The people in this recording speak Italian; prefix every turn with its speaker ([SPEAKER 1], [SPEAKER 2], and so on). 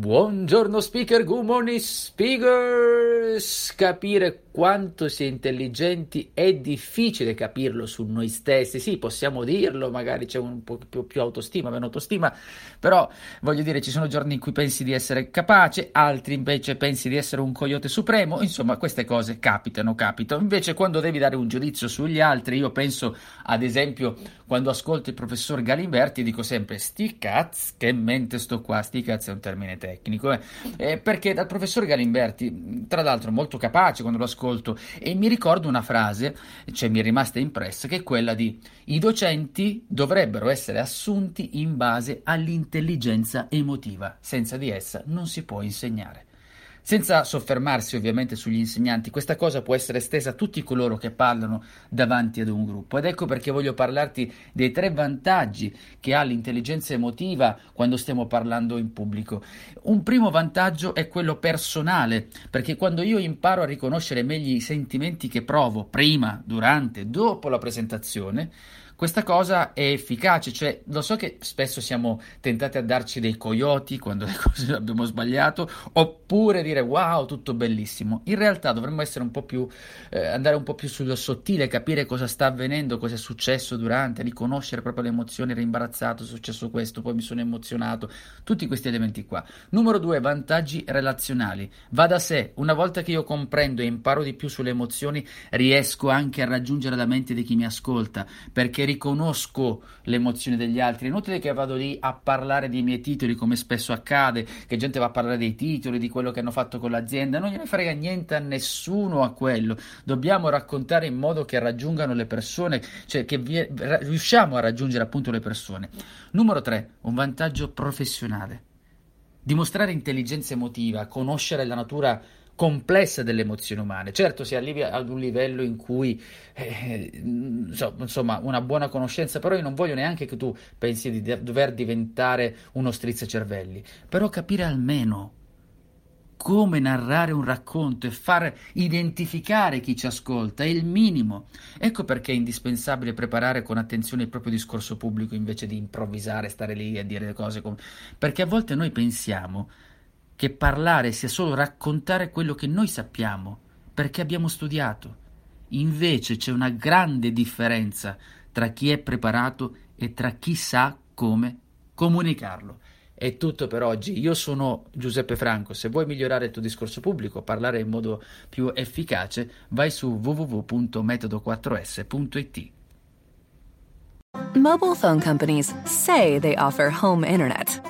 [SPEAKER 1] Buongiorno speaker, good morning speakers. Capire quanto si è intelligenti è difficile capirlo su noi stessi. Sì, possiamo dirlo, magari c'è un po' più, più, autostima, meno autostima, però voglio dire, ci sono giorni in cui pensi di essere capace, altri invece pensi di essere un coyote supremo. Insomma, queste cose capitano, capitano. Invece, quando devi dare un giudizio sugli altri, io penso, ad esempio, quando ascolto il professor Galimberti, dico sempre: sti cazz, che mente sto qua, sti cazz è un termine tecnico, eh. Eh, perché dal professor Galimberti, tra l'altro molto capace quando lo ascolto, e mi ricordo una frase, cioè mi è rimasta impressa, che è quella di i docenti dovrebbero essere assunti in base all'intelligenza emotiva, senza di essa non si può insegnare. Senza soffermarsi ovviamente sugli insegnanti, questa cosa può essere estesa a tutti coloro che parlano davanti ad un gruppo ed ecco perché voglio parlarti dei tre vantaggi che ha l'intelligenza emotiva quando stiamo parlando in pubblico. Un primo vantaggio è quello personale, perché quando io imparo a riconoscere meglio i sentimenti che provo prima, durante, dopo la presentazione, questa cosa è efficace, cioè lo so che spesso siamo tentati a darci dei coyoti quando le cose abbiamo sbagliato, oppure dire wow, tutto bellissimo. In realtà dovremmo essere un po' più, eh, andare un po' più sullo sottile, capire cosa sta avvenendo, cosa è successo durante, riconoscere proprio le emozioni, ero imbarazzato, è successo questo, poi mi sono emozionato, tutti questi elementi qua. Numero due, vantaggi relazionali. Va da sé, una volta che io comprendo e imparo di più sulle emozioni, riesco anche a raggiungere la mente di chi mi ascolta, perché riconosco le emozioni degli altri. È inutile che vado lì a parlare dei miei titoli, come spesso accade, che gente va a parlare dei titoli, di quello che hanno fatto con l'azienda. Non gliene frega niente a nessuno a quello. Dobbiamo raccontare in modo che raggiungano le persone, cioè che vi, riusciamo a raggiungere appunto le persone. Numero 3, un vantaggio professionale. Dimostrare intelligenza emotiva, conoscere la natura complessa delle emozioni umane. Certo, si arriva ad un livello in cui, eh, insomma, una buona conoscenza, però io non voglio neanche che tu pensi di dover diventare uno strizzacervelli, però capire almeno come narrare un racconto e far identificare chi ci ascolta è il minimo. Ecco perché è indispensabile preparare con attenzione il proprio discorso pubblico invece di improvvisare, stare lì a dire le cose come... perché a volte noi pensiamo che parlare sia solo raccontare quello che noi sappiamo, perché abbiamo studiato. Invece c'è una grande differenza tra chi è preparato e tra chi sa come comunicarlo. È tutto per oggi. Io sono Giuseppe Franco. Se vuoi migliorare il tuo discorso pubblico, parlare in modo più efficace, vai su www.metodo4s.it.
[SPEAKER 2] Mobile phone companies say they offer home internet.